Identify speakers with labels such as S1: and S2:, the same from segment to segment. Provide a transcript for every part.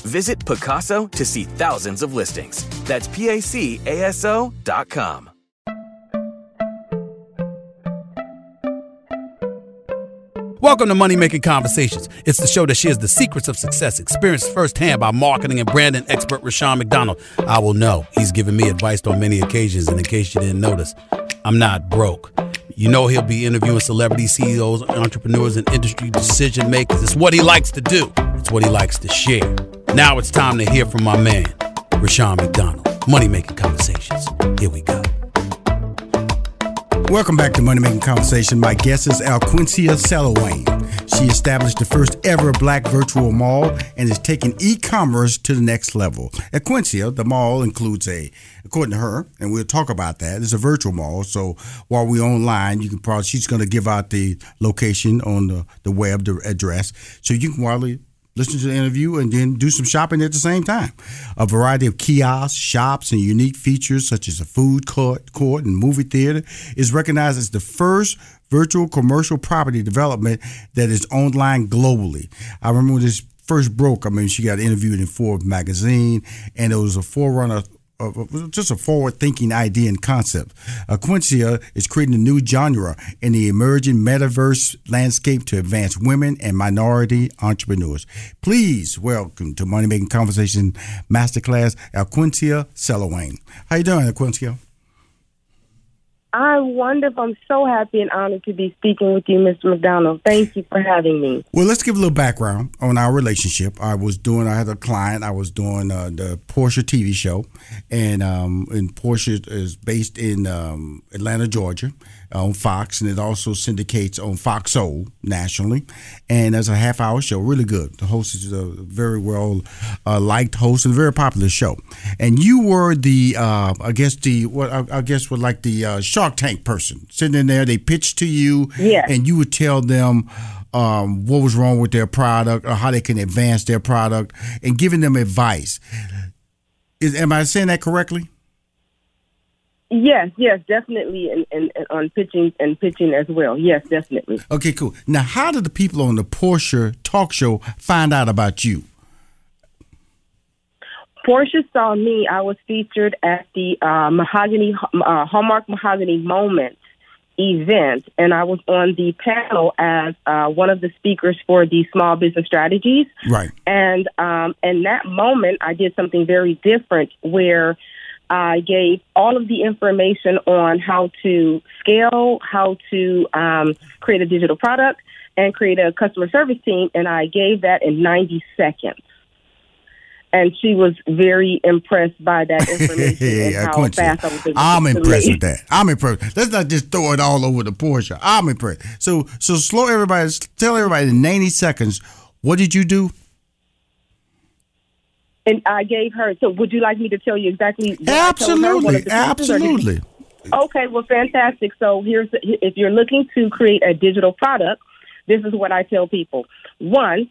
S1: Visit Pacaso to see thousands of listings. That's P-A-C-A-S-O dot com.
S2: Welcome to Money Making Conversations. It's the show that shares the secrets of success, experienced firsthand by marketing and branding expert Rushion McDonald. I will know he's given me advice on many occasions, and in case you didn't notice, I'm not broke. You know he'll be interviewing celebrity CEOs, entrepreneurs, and industry decision makers. It's what he likes to do. It's what he likes to share. Now it's time to hear from my man, Rushion McDonald. Money Making Conversations. Here we go.
S3: Welcome back to Money Making Conversation. My guest is Alquincia Celowane. She established the first ever black virtual mall and is taking e-commerce to the next level. At Quincia, the mall includes a, according to her, and we'll talk about that, it's a virtual mall. So while we're online, you can probably, she's going to give out the location on the, the web, the address. So you can probably listen to the interview, and then do some shopping at the same time. A variety of kiosks, shops, and unique features such as a food court, court and movie theater is recognized as the first virtual commercial property development that is online globally. I remember when this first broke. I mean, she got interviewed in Forbes magazine, and it was a forerunner of just a forward-thinking idea and concept. Uh, Quincia is creating a new genre in the emerging metaverse landscape to advance women and minority entrepreneurs. Please welcome to Money Making Conversation Masterclass, Alquincia Celowane. How you doing, Alquincia?
S4: I'm wonderful. I'm so happy and honored to be speaking with you, Mr. McDonald. Thank you for having me.
S3: Well, let's give a little background on our relationship. I was doing, I had a client, I was doing uh, the Porsche TV show, and, um, and Porsche is based in um, Atlanta, Georgia on Fox, and it also syndicates on Fox Soul nationally. And as a half hour show, really good. The host is a very well uh, liked host and a very popular show. And you were the, uh, I guess the what I, I guess was like the uh, Shark Tank person sitting in there. They pitched to you,
S4: yes.
S3: and you would tell them. Um, what was wrong with their product or how they can advance their product and giving them advice. Is, am I saying that correctly?
S4: Yes, yes, definitely, and, and, and, on pitching and pitching as well. Yes, definitely.
S3: Okay, cool. Now, how did the people on the Porsche talk show find out about you?
S4: Porsche saw me. I was featured at the uh, Mahogany uh, Hallmark Mahogany Moment event, and I was on the panel as uh, one of the speakers for the small business strategies.
S3: Right.
S4: And um, in that moment, I did something very different where I gave all of the information on how to scale, how to um, create a digital product, and create a customer service team, and I gave that in 90 seconds. And she was very impressed by that information and how fast I was able
S3: I'm
S4: to
S3: impressed with that. I'm impressed. Let's not just throw it all over the Porsche. I'm impressed. So, so slow everybody. Tell everybody in 90 seconds. What did you do?
S4: And I gave her. So, would you like me to tell you exactly? What I told her, what
S3: Absolutely,
S4: are the features, or did you-
S3: absolutely.
S4: Okay, well, fantastic. So here's if you're looking to create a digital product, this is what I tell people. One,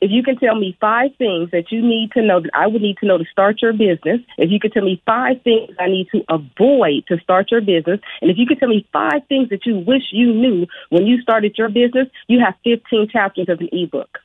S4: if you can tell me five things that you need to know that I would need to know to start your business, if you could tell me five things I need to avoid to start your business, and if you could tell me five things that you wish you knew when you started your business, you have 15 chapters of an ebook.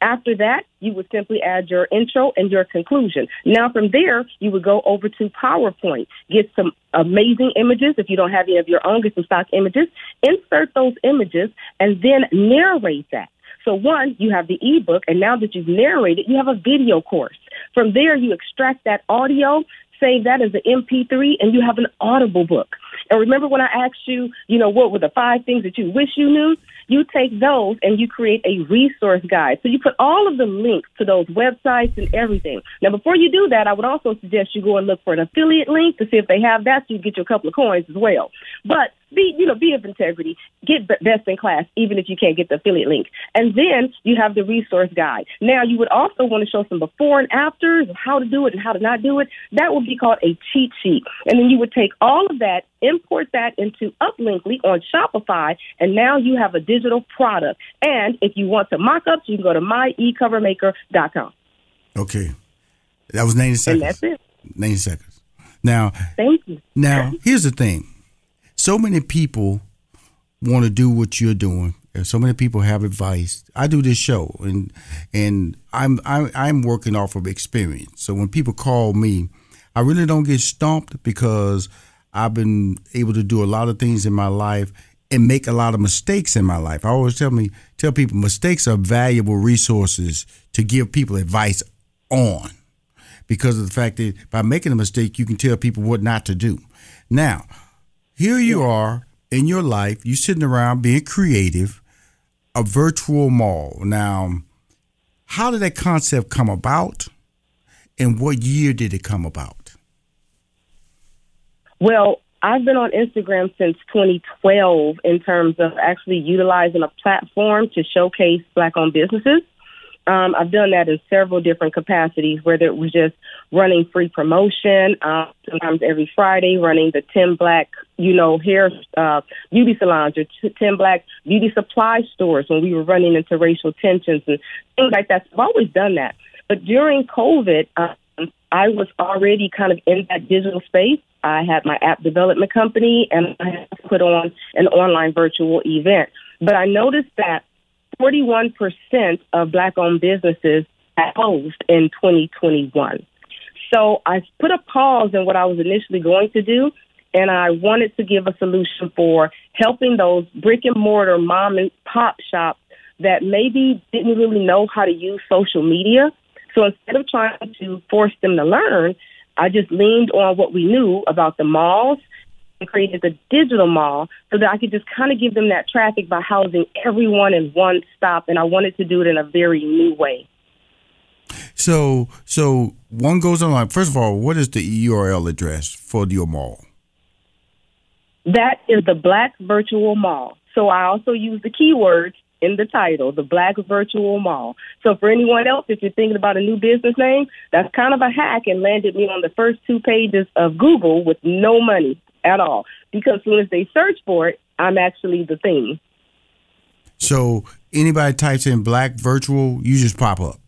S4: After that, you would simply add your intro and your conclusion. Now, from there, you would go over to PowerPoint, get some amazing images. If you don't have any of your own, get some stock images, insert those images, and then narrate that. So one, you have the ebook, and now that you've narrated, you have a video course. From there, you extract that audio, save that as an MP3, and you have an Audible book. And remember when I asked you, you know, what were the five things that you wish you knew? You take those and you create a resource guide. So you put all of the links to those websites and everything. Now, before you do that, I would also suggest you go and look for an affiliate link to see if they have that so you get you a couple of coins as well. But be, you know, be of integrity. Get best in class, even if you can't get the affiliate link. And then you have the resource guide. Now, you would also want to show some before and afters of how to do it and how to not do it. That would be called a cheat sheet. And then you would take all of that, import that into Uplinkly on Shopify, and now you have a digital product. And if you want some mock-ups, you can go to myecovermaker.com.
S3: Okay. That was 90 seconds.
S4: And that's it.
S3: 90 seconds. Now,
S4: thank you.
S3: Now, here's the thing so many people want to do what you're doing. And so many people have advice. I do this show, and and I'm I'm, I'm working off of experience. So when people call me, I really don't get stumped because I've been able to do a lot of things in my life and make a lot of mistakes in my life. I always tell me tell people mistakes are valuable resources to give people advice on because of the fact that by making a mistake you can tell people what not to do. Now, here you are in your life, you sitting around being creative, a virtual mall. Now, how did that concept come about? And what year did it come about?
S4: Well, I've been on Instagram since 2012 in terms of actually utilizing a platform to showcase black owned businesses. Um, I've done that in several different capacities, whether it was just running free promotion, uh, sometimes every Friday, running the 10 black, you know, hair uh, beauty salons or 10 black beauty supply stores when we were running into racial tensions and things like that. I've always done that. But during COVID, um, I was already kind of in that digital space. I had my app development company and I put on an online virtual event. But I noticed that 41% of black owned businesses closed in 2021. So I put a pause in what I was initially going to do, and I wanted to give a solution for helping those brick and mortar mom and pop shops that maybe didn't really know how to use social media. So instead of trying to force them to learn, I just leaned on what we knew about the malls and created the digital mall so that I could just kind of give them that traffic by housing everyone in one stop. And I wanted to do it in a very new way.
S3: So, so one goes online. First of all, what is the URL address for your mall?
S4: That is the Black Virtual Mall. So I also use the keywords in the title, the Black Virtual Mall. So for anyone else, if you're thinking about a new business name, that's kind of a hack and landed me on the first two pages of Google with no money at all. Because as soon as they search for it, I'm actually the thing.
S3: So anybody types in black virtual, you just pop up.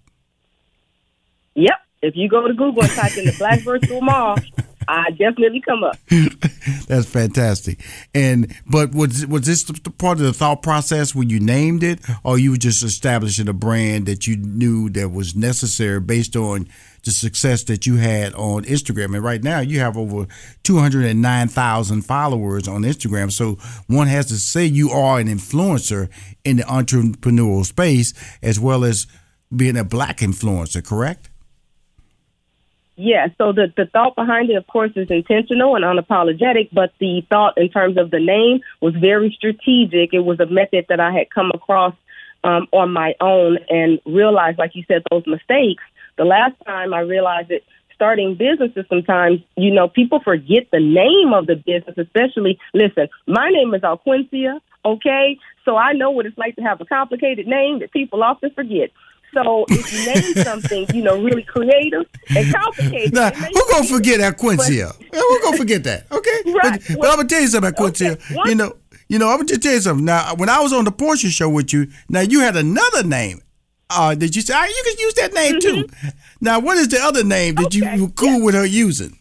S4: Yep. If you go to Google and type in the black virtual mall, I definitely come up.
S3: That's fantastic. And but was was this the part of the thought process when you named it, or you were just establishing a brand that you knew that was necessary based on the success that you had on Instagram? And right now you have over two hundred and nine thousand followers on Instagram. So one has to say you are an influencer in the entrepreneurial space as well as being a black influencer. Correct?
S4: Yeah, so the, the thought behind it, of course, is intentional and unapologetic, but the thought in terms of the name was very strategic. It was a method that I had come across um, on my own and realized, like you said, those mistakes. The last time I realized it, starting businesses sometimes, you know, people forget the name of the business, especially, listen, my name is Alquincia, okay? So I know what it's like to have a complicated name that people often forget. So if you name something, you know, really creative and complicated.
S3: Now, who gonna forget Aquintia? Who gonna forget that? Okay,
S4: right.
S3: But, but I'm gonna tell you something, Aquintia.
S4: Okay.
S3: You know, you know, I'm gonna just tell you something. Now, when I was on the Porsche show with you, now you had another name, Uh, did you say ah, you can use that name too? Now, what is the other name that you were cool with her using?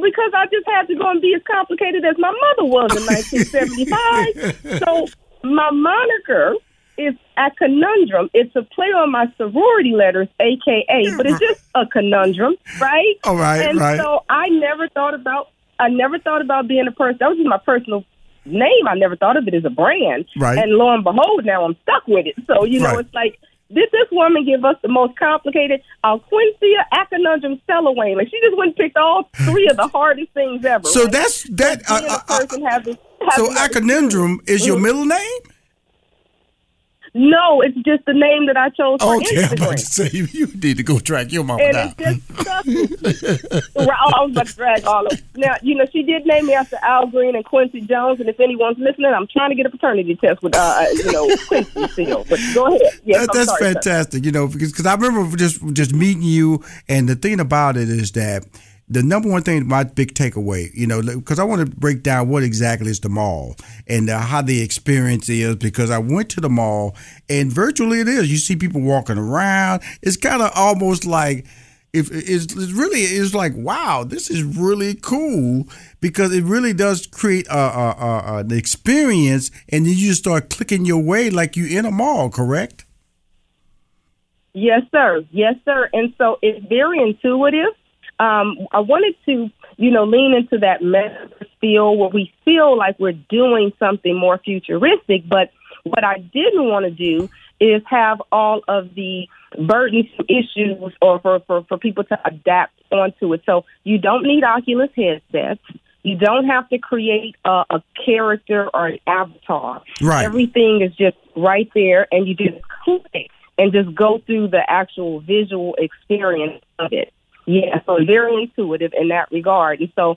S4: because I just had to go and be as complicated as my mother was in 1975. so my moniker is a conundrum. It's a play on my sorority letters, AKA, but it's just a conundrum, right?
S3: All right,
S4: and
S3: right.
S4: so I never thought about. I never thought about being a person. That was just my personal name. I never thought of it as a brand.
S3: Right.
S4: And lo and behold, now I'm stuck with it. So you know,
S3: Right.
S4: it's like did this woman give us the most complicated Alquincia Akanundrum Celowane? Like she just went and picked all three of the hardest things ever.
S3: So
S4: right?
S3: that's that. Uh, uh,
S4: person has this. has
S3: so Akanundrum is your middle name?
S4: No, it's just the name that I chose for
S3: Okay, I'm about to say you, need to go track your mama
S4: And
S3: down.
S4: just. Right, I was about to drag all of Now, you know, she did name me after Al Green and Quincy Jones. And if anyone's listening, I'm trying to get a paternity test with, uh, uh, you know, Quincy still. But go ahead. Yes,
S3: That- that's
S4: sorry, sir.
S3: fantastic, you know, because cause I remember just just meeting you, and the thing about it is that the number one thing, my big takeaway, you know, because I want to break down what exactly is the mall and uh, how the experience is. Because I went to the mall, and virtually it is. You see people walking around. It's kind of almost like if it's, it's really it's like wow this is really cool because it really does create a, a, a, an experience and then you just start clicking your way like you're in a mall correct
S4: Yes, sir. Yes, sir. And so it's very intuitive. Um, I wanted to, you know, lean into that metaverse feel where we feel like we're doing something more futuristic. But what I didn't want to do is have all of the burdensome issues or for, for, for people to adapt onto it. So you don't need Oculus headsets. You don't have to create a, a character or an avatar.
S3: Right.
S4: Everything is just right there, and you just click and just go through the actual visual experience of it. Yeah, so very intuitive in that regard. And so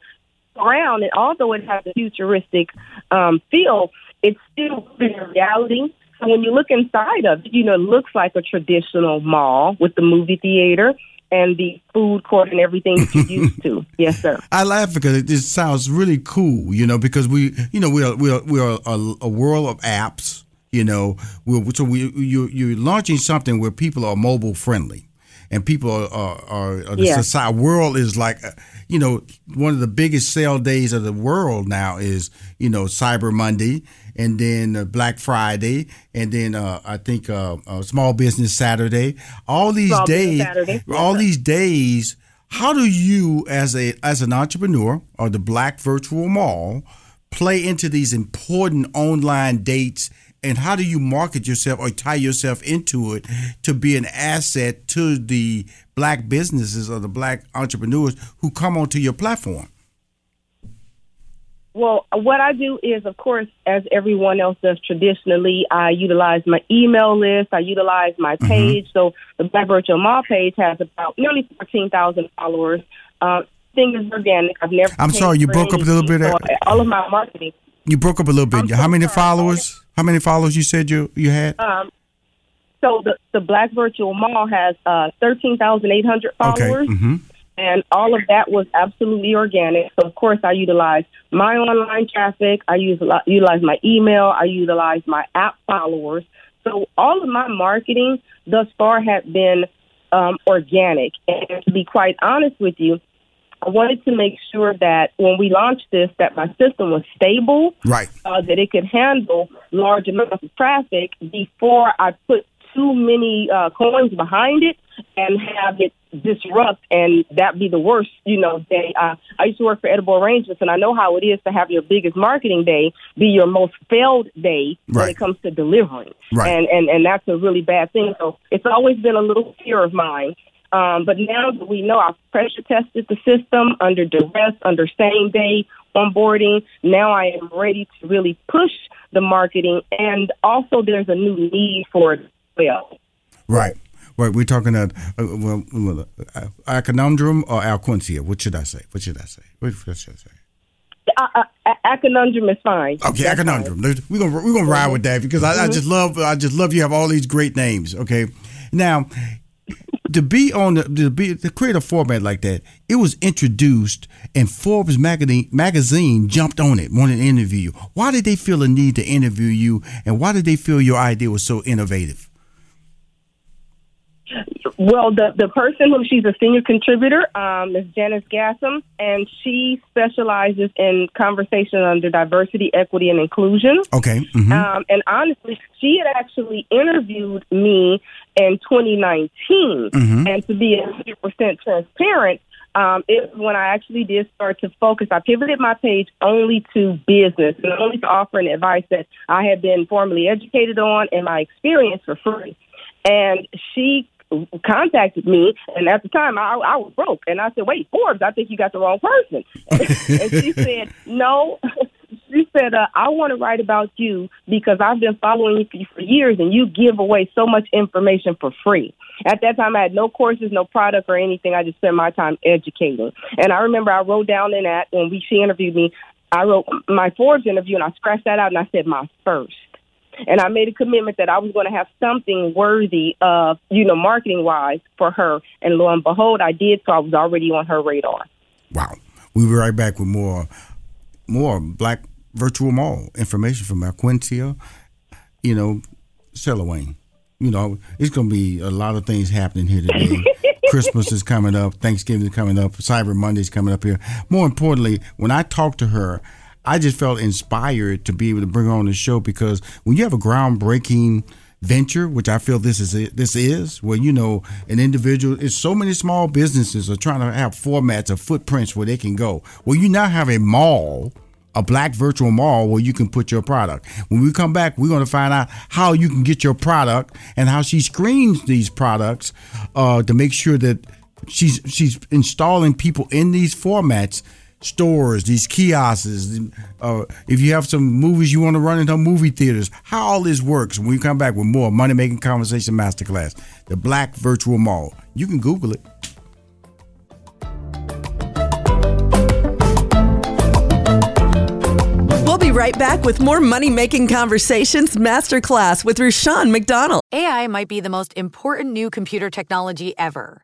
S4: around, and although it has a futuristic um, feel, it's still in reality. So when you look inside of it, you know, it looks like a traditional mall with the movie theater and the food court and everything that you're used to. Yes, sir.
S3: I laugh because it just sounds really cool, you know, because we, you know, we are we are we are a, a world of apps, you know. We're, so we you you're launching something where people are mobile friendly, and people are are, are, are the
S4: Yeah.
S3: society world is like, uh, you know, one of the biggest sale days of the world now is you know Cyber Monday, and then uh, Black Friday, and then uh, I think uh, uh, Small Business Saturday. All these
S4: Small
S3: days, all these days how do you as a as an entrepreneur or the black virtual mall play into these important online dates and how do you market yourself or tie yourself into it to be an asset to the black businesses or the black entrepreneurs who come onto your platform
S4: Well, what I do is, of course, as everyone else does traditionally, I utilize my email list. I utilize my
S3: Mm-hmm.
S4: page. So the Black Virtual Mall page has about nearly 14,000 followers. Uh, thing is organic. I've never.
S3: I'm sorry, you broke up a little bit
S4: So all of my marketing.
S3: You broke up a little bit
S4: so
S3: how many
S4: sorry.
S3: followers how many followers you said you you had
S4: Um, so the the Black Virtual Mall has uh, 13,800
S3: okay
S4: followers.
S3: hmm
S4: and all of that was absolutely organic. So of course, I utilize my online traffic. I use utilize my email. I utilize my app followers. So all of my marketing thus far had been um, organic. And to be quite honest with you, I wanted to make sure that when we launched this, that my system was stable
S3: right
S4: uh, that it could handle large amounts of traffic before I put too many uh, coins behind it and have it disrupt and that be the worst, you know, day. Uh, I used to work for Edible Arrangements and I know how it is to have your biggest marketing day be your most failed day when it comes to delivering.
S3: Right.
S4: And, and, and that's a really bad thing. So it's always been a little fear of mine. Um, but now that we know I've pressure tested the system under duress, under same day onboarding, now I am ready to really push the marketing. And also, there's a new need for it as well.
S3: Right. Right. We're talking about uh, well, uh, Akanundrum or Alquincia. What should I say? What should I say? What should I say?
S4: Uh, uh, a- a is fine.
S3: Okay,
S4: That's
S3: Akanundrum. We're gonna we're gonna ride with that because I, I just love I just love you have all these great names. Okay, now to be on the to be to create a format like that, it was introduced and Forbes magazine magazine jumped on it, wanted to interview you. Why did they feel a need to interview you, and why did they feel your idea was so innovative?
S4: Well, the the person whom she's a senior contributor um, is Janice Gassam, and she specializes in conversation under diversity, equity, and inclusion.
S3: Okay. Mm-hmm.
S4: Um, and honestly, she had actually interviewed me in 2019,
S3: Mm-hmm.
S4: and to be 100% transparent, um, it was when I actually did start to focus. I pivoted my page only to business and only to offering advice that I had been formally educated on and my experience for free. And she contacted me, and at the time I, I was broke, and I said, "Wait, Forbes, I think you got the wrong person." and she said, "No." She said, uh, "I want to write about you because I've been following you for years, and you give away so much information for free." At that time, I had no courses, no product, or anything. I just spent my time educating. And I remember I wrote down in that when we she interviewed me, I wrote my Forbes interview, and I scratched that out, and I said my first and I made a commitment that I was going to have something worthy of, you know, marketing wise for her. And lo and behold, I did. So I was already on her radar.
S3: Wow. We'll be right back with more more Black Virtual Mall information from Quintia, you know, Wayne. You know, it's going to be a lot of things happening here today. Christmas is coming up, Thanksgiving is coming up, Cyber Monday is coming up here. More importantly, when I talked to her, I just felt inspired to be able to bring on the show because when you have a groundbreaking venture, which I feel this is it, this is, where you know an individual, it's so many small businesses are trying to have formats or footprints where they can go. Well, you now have a mall, a black virtual mall where you can put your product. When we come back, we're going to find out how you can get your product and how she screens these products uh, to make sure that she's she's installing people in these formats stores, these kiosks. Uh, if you have some movies you want to run into movie theaters, how all this works. When we come back with more Money Making Conversation Masterclass, the Black Virtual Mall. You can Google it.
S5: We'll be right back with more Money Making Conversations Masterclass with Rushion McDonald.
S6: AI might be the most important new computer technology ever.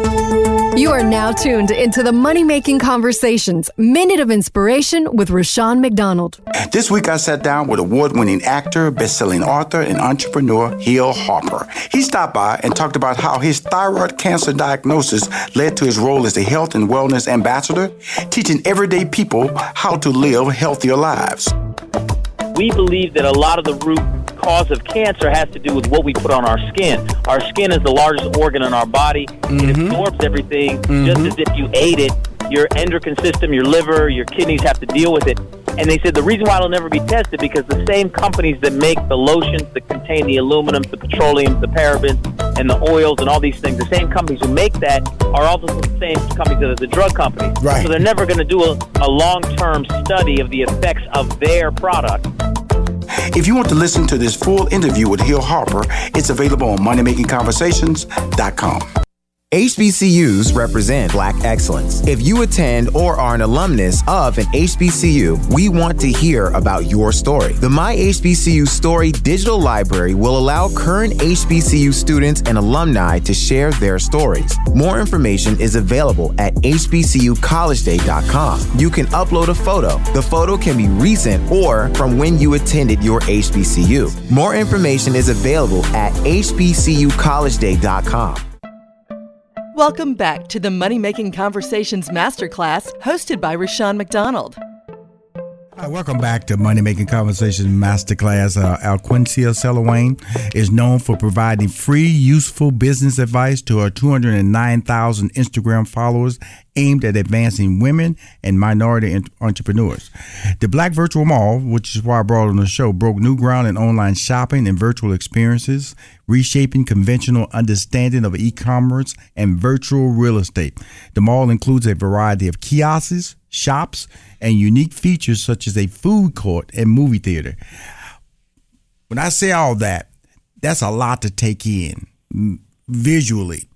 S7: You are now tuned into the Money Making Conversations Minute of Inspiration with Rushion McDonald.
S3: This week I sat down with award winning actor, best selling author, and entrepreneur Hill Harper. He stopped by and talked about how his thyroid cancer diagnosis led to his role as a health and wellness ambassador, teaching everyday people how to live healthier lives.
S8: We believe that a lot of the root cause of cancer has to do with what we put on our skin. Our skin is the largest organ in our body. Mm-hmm. It absorbs everything mm-hmm. just as if you ate it. Your endocrine system, your liver, your kidneys have to deal with it. And they said the reason why it'll never be tested because the same companies that make the lotions that contain the aluminum, the petroleum, the parabens, and the oils and all these things, the same companies who make that are also the same companies that are the drug companies.
S3: Right.
S8: So they're never going to do a, a long-term study of the effects of their product.
S3: If you want to listen to this full interview with Hill Harper, it's available on moneymakingconversations.com.
S9: HBCUs represent black excellence. If you attend or are an alumnus of an HBCU, we want to hear about your story. The My HBCU Story digital library will allow current HBCU students and alumni to share their stories. More information is available at hbcucollegeday.com. You can upload a photo. The photo can be recent or from when you attended your HBCU. More information is available at hbcucollegeday.com.
S5: Welcome back to the Money Making Conversations Masterclass, hosted by Rushion McDonald.
S3: Hi, welcome back to Money Making Conversations Masterclass. Uh, Alquencia Selawayne is known for providing free, useful business advice to her 209,000 Instagram followers aimed at advancing women and minority entrepreneurs. The Black Virtual Mall, which is why I brought on the show, broke new ground in online shopping and virtual experiences, reshaping conventional understanding of e-commerce and virtual real estate. The mall includes a variety of kiosks, shops, and unique features such as a food court and movie theater. When I say all that, that's a lot to take in visually.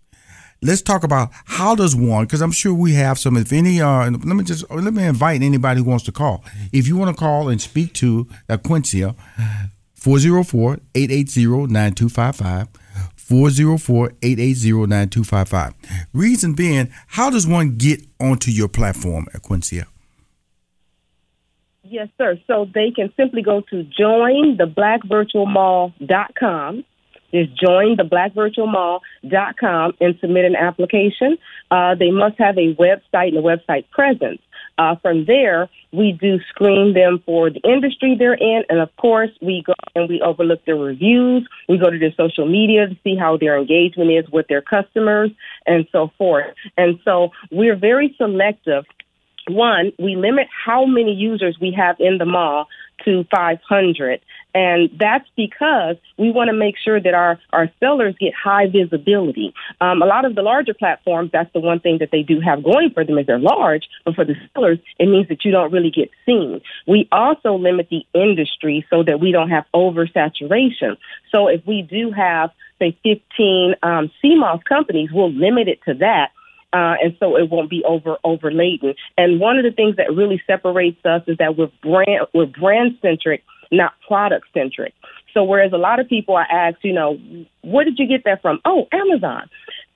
S3: Let's talk about how does one, because I'm sure we have some. If any, uh, let me just uh, let me invite anybody who wants to call. If you want to call and speak to uh, Quincy, 404 880 9255. 404-880-9255. Reason being, how does one get onto your platform, uh, Quincy?
S4: Yes, sir. So they can simply go to jointheblackvirtualmall.com. Just jointheblackvirtualmall.com and submit an application. Uh, they must have a website and a website presence. Uh, from there, we do screen them for the industry they're in, and of course, we go and we overlook their reviews. We go to their social media to see how their engagement is with their customers and so forth. And so we're very selective one, we limit how many users we have in the mall to 500. And that's because we want to make sure that our, our sellers get high visibility. Um, a lot of the larger platforms, that's the one thing that they do have going for them is they're large, but for the sellers, it means that you don't really get seen. We also limit the industry so that we don't have oversaturation. So if we do have, say, 15 um, CMOS companies, we'll limit it to that uh, and so it won't be over overladen. And one of the things that really separates us is that we're brand we're brand centric, not product centric. So whereas a lot of people are asked, you know, where did you get that from? Oh, Amazon.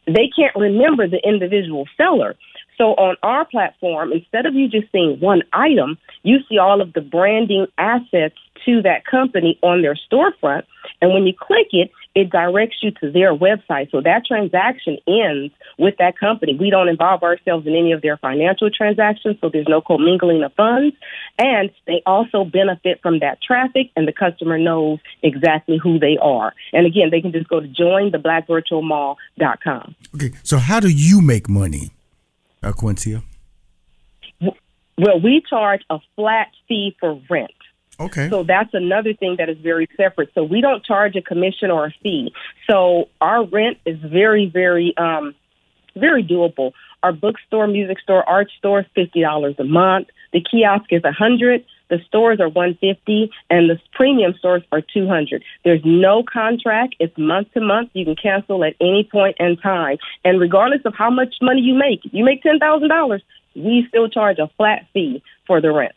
S4: They can't remember the individual seller. So on our platform, instead of you just seeing one item, you see all of the branding assets to that company on their storefront. And when you click it, it directs you to their website. So that transaction ends with that company. We don't involve ourselves in any of their financial transactions, so there's no commingling of funds. And they also benefit from that traffic, and the customer knows exactly who they are. And again, they can just go to jointheblackvirtualmall.com.
S3: Okay, so how do you make money, uh, Quincy?
S4: Well, we charge a flat fee for rent.
S3: Okay.
S4: So that's another thing that is very separate. So we don't charge a commission or a fee. So our rent is very, very, um, very doable. Our bookstore, music store, art store is fifty dollars a month. The kiosk is a hundred. The stores are one fifty, and the premium stores are two hundred. There's no contract. It's month to month. You can cancel at any point in time, and regardless of how much money you make, if you make ten thousand dollars, we still charge a flat fee for the rent.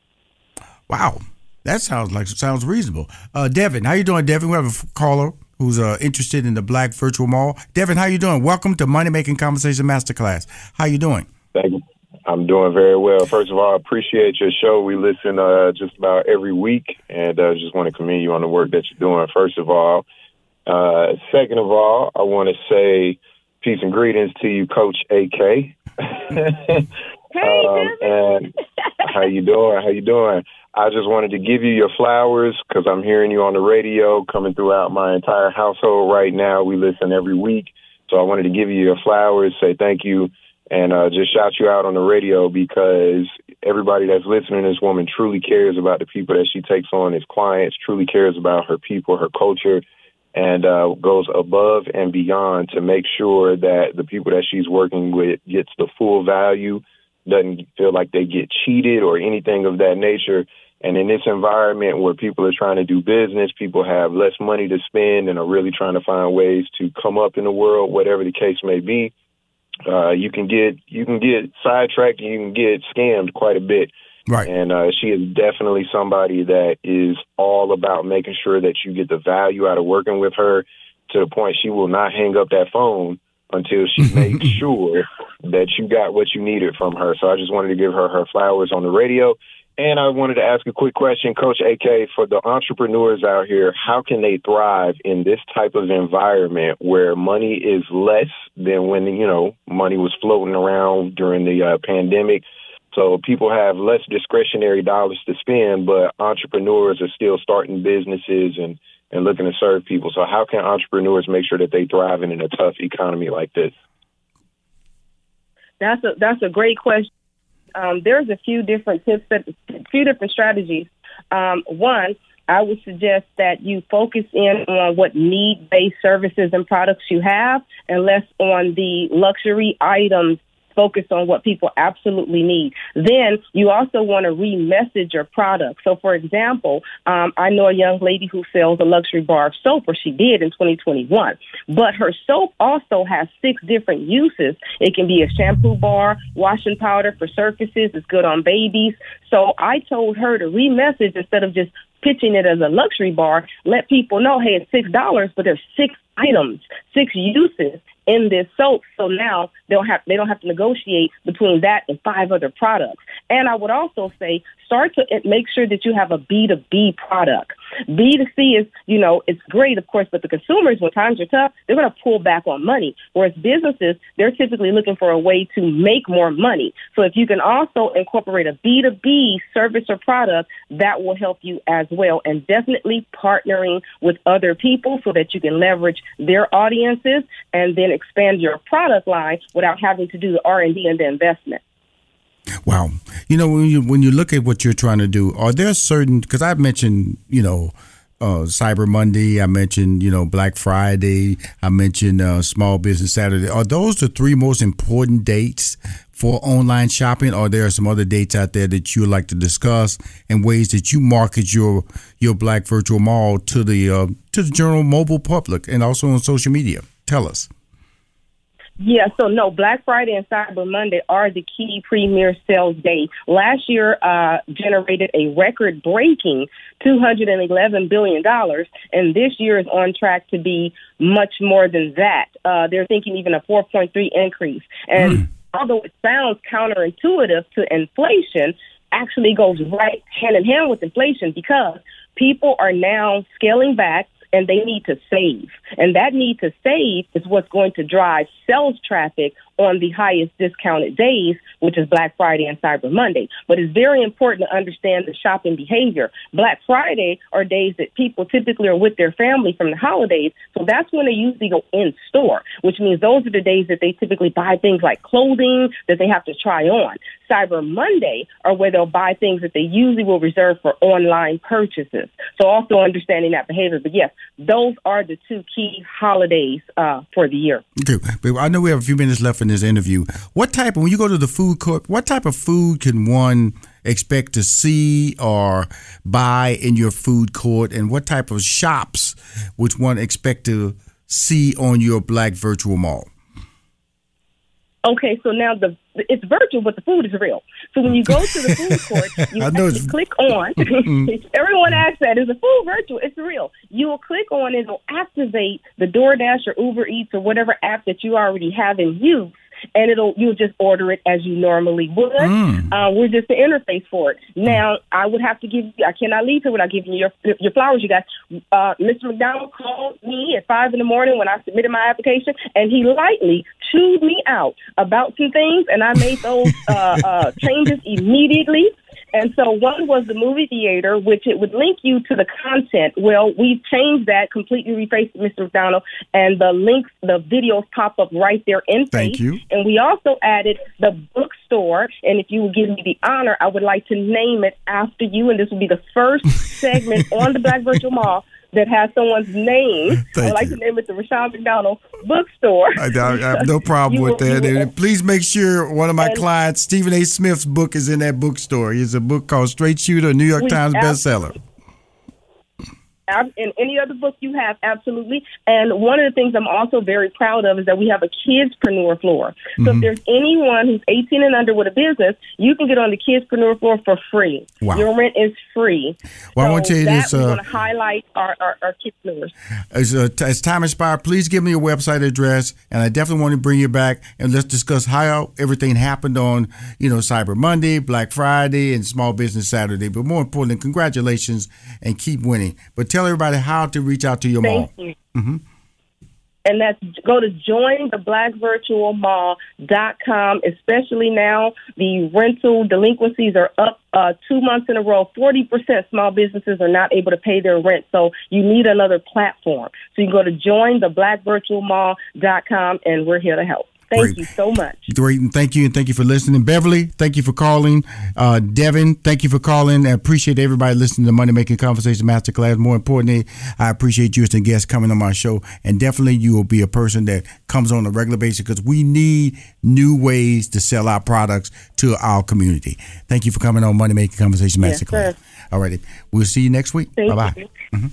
S3: Wow. That sounds like sounds reasonable. Uh, Devin, how you doing, Devin? We have a caller. who's uh, interested in the Black Virtual Mall. Devin, how you doing? Welcome to Money Making Conversation Masterclass. How you doing?
S10: Thank you. I'm doing very well. First of all, I appreciate your show. We listen uh, just about every week, and uh, just want to commend you on the work that you're doing. First of all, uh, second of all, I want to say peace and greetings to you, Coach AK.
S4: hey,
S10: um, and how you doing? How you doing? I just wanted to give you your flowers because I'm hearing you on the radio coming throughout my entire household right now. We listen every week, so I wanted to give you your flowers, say thank you and uh, just shout you out on the radio because everybody that's listening, this woman truly cares about the people that she takes on as clients, truly cares about her people, her culture, and uh, goes above and beyond to make sure that the people that she's working with gets the full value, doesn't feel like they get cheated or anything of that nature. And in this environment where people are trying to do business, people have less money to spend and are really trying to find ways to come up in the world, whatever the case may be uh, you can get you can get sidetracked and you can get scammed quite a bit.
S3: Right.
S10: And uh, she is definitely somebody that is all about making sure that you get the value out of working with her to the point she will not hang up that phone until she makes sure that you got what you needed from her. So I just wanted to give her her flowers on the radio. And I wanted to ask a quick question, Coach AK, for the entrepreneurs out here, how can they thrive in this type of environment where money is less than when, you know, money was floating around during the uh, pandemic? So people have less discretionary dollars to spend, but entrepreneurs are still starting businesses and, and looking to serve people. So how can entrepreneurs make sure that they thrive in a tough economy like this?
S4: That's a that's a great question um, there's a few different tips, that, a few different strategies. Um, one, I would suggest that you focus in on what need based services and products you have and less on the luxury items focus on what people absolutely need. Then you also want to re-message your product. So, for example, um, I know a young lady who sells a luxury bar of soap, or she did in 2021. But her soap also has six different uses. It can be a shampoo bar, washing powder for surfaces. It's good on babies. So I told her to re-message instead of just pitching it as a luxury bar. Let people know, hey, it's six dollars, but there's six items, six uses in this soap. So now they don't have they don't have to negotiate between that and five other products. And I would also say start to make sure that you have a B2B product. B2C is, you know, it's great, of course, but the consumers, when times are tough, they're going to pull back on money. Whereas businesses, they're typically looking for a way to make more money. So if you can also incorporate a B2B service or product, that will help you as well. And definitely partnering with other people so that you can leverage their audiences and then expand your product line without having to do the R&D and the investment.
S3: Wow. You know, when you when you look at what you're trying to do, are there certain because I've mentioned, you know, uh, Cyber Monday, I mentioned, you know, Black Friday, I mentioned uh, Small Business Saturday. Are those the three most important dates for online shopping, or there are some other dates out there that you would like to discuss and ways that you market your your Black Virtual Mall to the uh, to the general mobile public and also on social media? Tell us.
S4: Yeah, so no, Black Friday and Cyber Monday are the key premier sales day. Last year uh, generated a record breaking $211 billion, and this year is on track to be much more than that. Uh, they're thinking even a 4.3 increase. And mm. although it sounds counterintuitive to inflation, actually goes right hand in hand with inflation because people are now scaling back and they need to save. And that need to save is what's going to drive sales traffic on the highest discounted days, which is Black Friday and Cyber Monday. But it's very important to understand the shopping behavior. Black Friday are days that people typically are with their family from the holidays, so that's when they usually go in store, which means those are the days that they typically buy things like clothing that they have to try on. Cyber Monday are where they'll buy things that they usually will reserve for online purchases. So also understanding that behavior. But yes, those are the two key holidays uh, for the year.
S3: Okay, I know we have a few minutes left in this interview. What type of when you go to the food court, what type of food can one expect to see or buy in your food court, and what type of shops would one expect to see on your Black Virtual Mall?
S4: Okay, so now the it's virtual, but the food is real. So when you go to the food court, you
S3: I know
S4: have to click on. Mm-hmm. Everyone asks that is the food virtual? It's real. You will click on it. It'll activate the DoorDash or Uber Eats or whatever app that you already have in use and it'll you'll just order it as you normally would.
S3: Mm.
S4: Uh, we're just the interface for it. Now, I would have to give you. I cannot leave here without giving you your your flowers. You guys, uh, Mr. McDonald called me at five in the morning when I submitted my application, and he lightly chewed me out about some things, and I made those uh, uh, changes immediately. And so one was the movie theater, which it would link you to the content. Well, we've changed that, completely refaced Mr. McDonald, and the links, the videos pop up right there in
S3: Thank
S4: face.
S3: you.
S4: And we also added the bookstore. And if you will give me the honor, I would like to name it after you. And this will be the first segment on the Black Virtual Mall that has someone's name.
S3: Thank
S4: I'd like
S3: you.
S4: to name it the Rushion McDonald Bookstore.
S3: I, I- I have no problem with that. And please make sure one of my
S4: And-
S3: clients, Stephen A. Smith's book, is in that bookstore. It's a book called Straight Shooter, a New York Times
S4: ab-
S3: bestseller.
S4: In any other book you have, absolutely. And one of the things I'm also very proud of is that we have a kidspreneur floor. So
S3: Mhm.
S4: if there's anyone who's 18 and under with a business, you can get on the kidspreneur floor for free.
S3: Wow.
S4: Your rent is free.
S3: Well, I
S4: so
S3: wanna tell you this, uh,
S4: want to highlight our, our, our kidpreneurs.
S3: As, uh, as time expired, please give me your website address, and I definitely want to bring you back and let's discuss how everything happened on, you know, Cyber Monday, Black Friday, and Small Business Saturday. But more importantly, congratulations and keep winning. But tell everybody how to reach out to your
S4: Thank
S3: mall.
S4: you.
S3: hmm
S4: and that's go to jointheblackvirtualmall.com. Especially now, the rental delinquencies are up uh, two months in a row. Forty percent small businesses are not able to pay their rent, so you need another platform. So you can go to jointheblackvirtualmall.com, and we're here to help. Thank
S3: Great.
S4: you so much.
S3: Great, and thank you, and thank you for listening. Beverly, thank you for calling. Uh, Devin, thank you for calling. I appreciate everybody listening to Money Making Conversation Masterclass. More importantly, I appreciate you as a guest coming on my show, and definitely you will be a person that comes on a regular basis because we need new ways to sell our products to our community. Thank you for coming on Money Making Conversation
S4: Yes,
S3: Masterclass.
S4: sir.
S3: All righty, we'll see you next week. Bye bye.